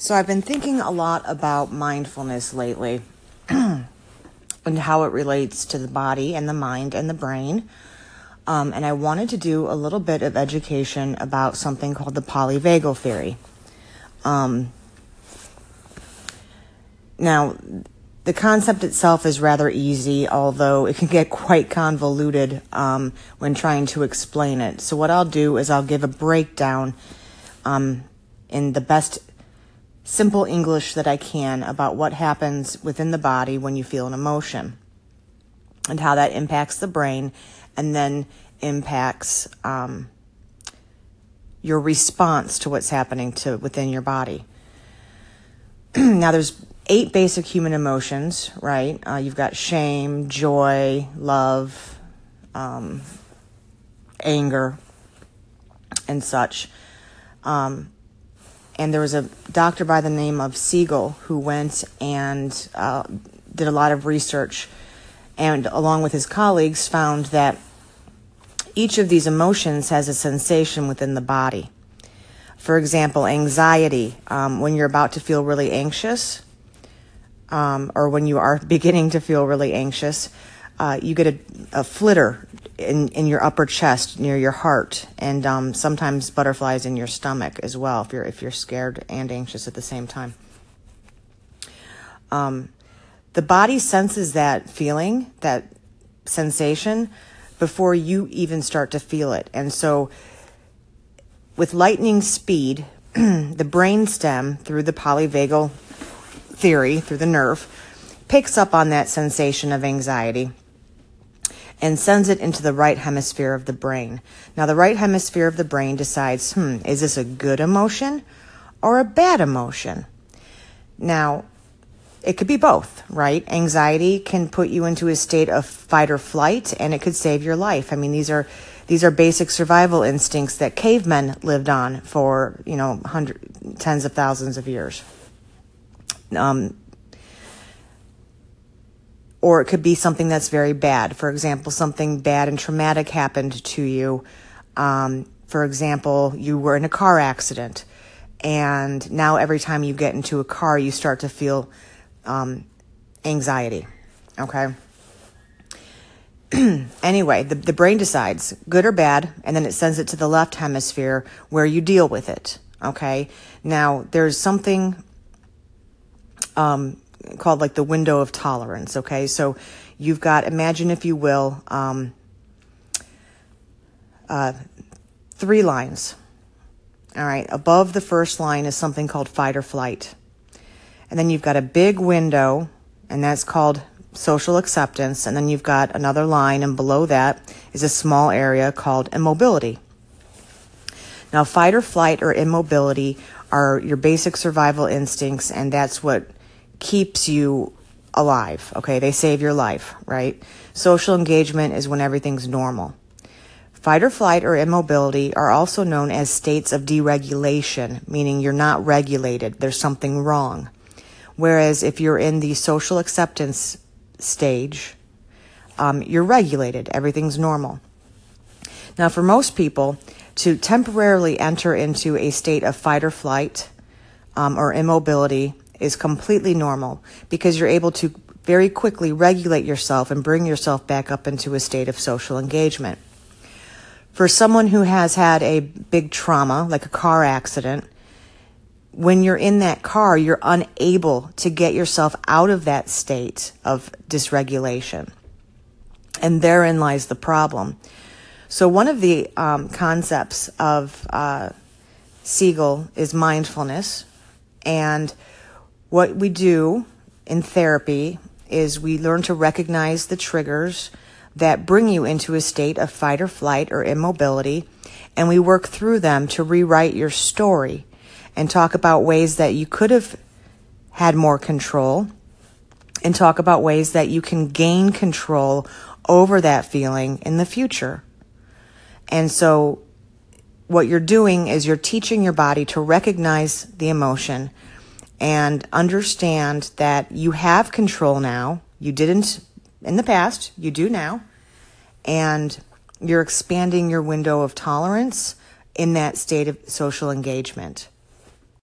So, I've been thinking a lot about mindfulness lately and how it relates to the body and the mind and the brain. Um, and I wanted to do a little bit of education about something called the polyvagal theory. Um, now, the concept itself is rather easy, although it can get quite convoluted um, when trying to explain it. So, what I'll do is I'll give a breakdown um, in the best simple English that I can about what happens within the body when you feel an emotion and how that impacts the brain and then impacts um, your response to what's happening to within your body. now, there's eight basic human emotions, right? Uh, you've got shame, joy, love, um, anger, and such. Um, and there was a doctor by the name of Siegel who went and uh, did a lot of research and along with his colleagues found that each of these emotions has a sensation within the body. For example anxiety um, when you're about to feel really anxious um, or when you are beginning to feel really anxious uh, you get a, a flitter in, in your upper chest near your heart and um, sometimes butterflies in your stomach as well if you're if you're scared and anxious at the same time. Um, the body senses that feeling that sensation before you even start to feel it. And so with lightning speed the brain stem through the polyvagal theory through the nerve picks up on that sensation of anxiety and sends it into the right hemisphere of the brain. Now, the right hemisphere of the brain decides, hmm, is this a good emotion or a bad emotion? Now, it could be both, right? Anxiety can put you into a state of fight or flight and it could save your life. I mean, these are these are basic survival instincts that cavemen lived on for, you know, hundred, tens of thousands of years. Um, or it could be something that's very bad. For example, something bad and traumatic happened to you. Um, for example, you were in a car accident, and now every time you get into a car, you start to feel um, anxiety. Okay? anyway, the, the brain decides good or bad, and then it sends it to the left hemisphere where you deal with it. Okay? Now, there's something um, called like the window of tolerance. Okay, so you've got, imagine if you will, um, uh, three lines. All right, above the first line is something called fight or flight. And then you've got a big window, and that's called social acceptance. And then you've got another line, and below that is a small area called immobility. Now, fight or flight or immobility are your basic survival instincts, and that's what keeps you alive. Okay, they save your life, right? Social engagement is when everything's normal. Fight or flight or immobility are also known as states of deregulation, meaning you're not regulated, there's something wrong. Whereas if you're in the social acceptance stage, um, you're regulated, everything's normal. Now, for most people, to temporarily enter into a state of fight or flight um, or immobility is completely normal because you're able to very quickly regulate yourself and bring yourself back up into a state of social engagement. For someone who has had a big trauma, like a car accident, when you're in that car, you're unable to get yourself out of that state of dysregulation. And therein lies the problem. So, one of the um, concepts of uh, Siegel is mindfulness. And what we do in therapy is we learn to recognize the triggers that bring you into a state of fight or flight or immobility, and we work through them to rewrite your story and talk about ways that you could have had more control and talk about ways that you can gain control over that feeling in the future. And so, what you're doing is you're teaching your body to recognize the emotion and understand that you have control now. You didn't in the past, you do now. And you're expanding your window of tolerance in that state of social engagement.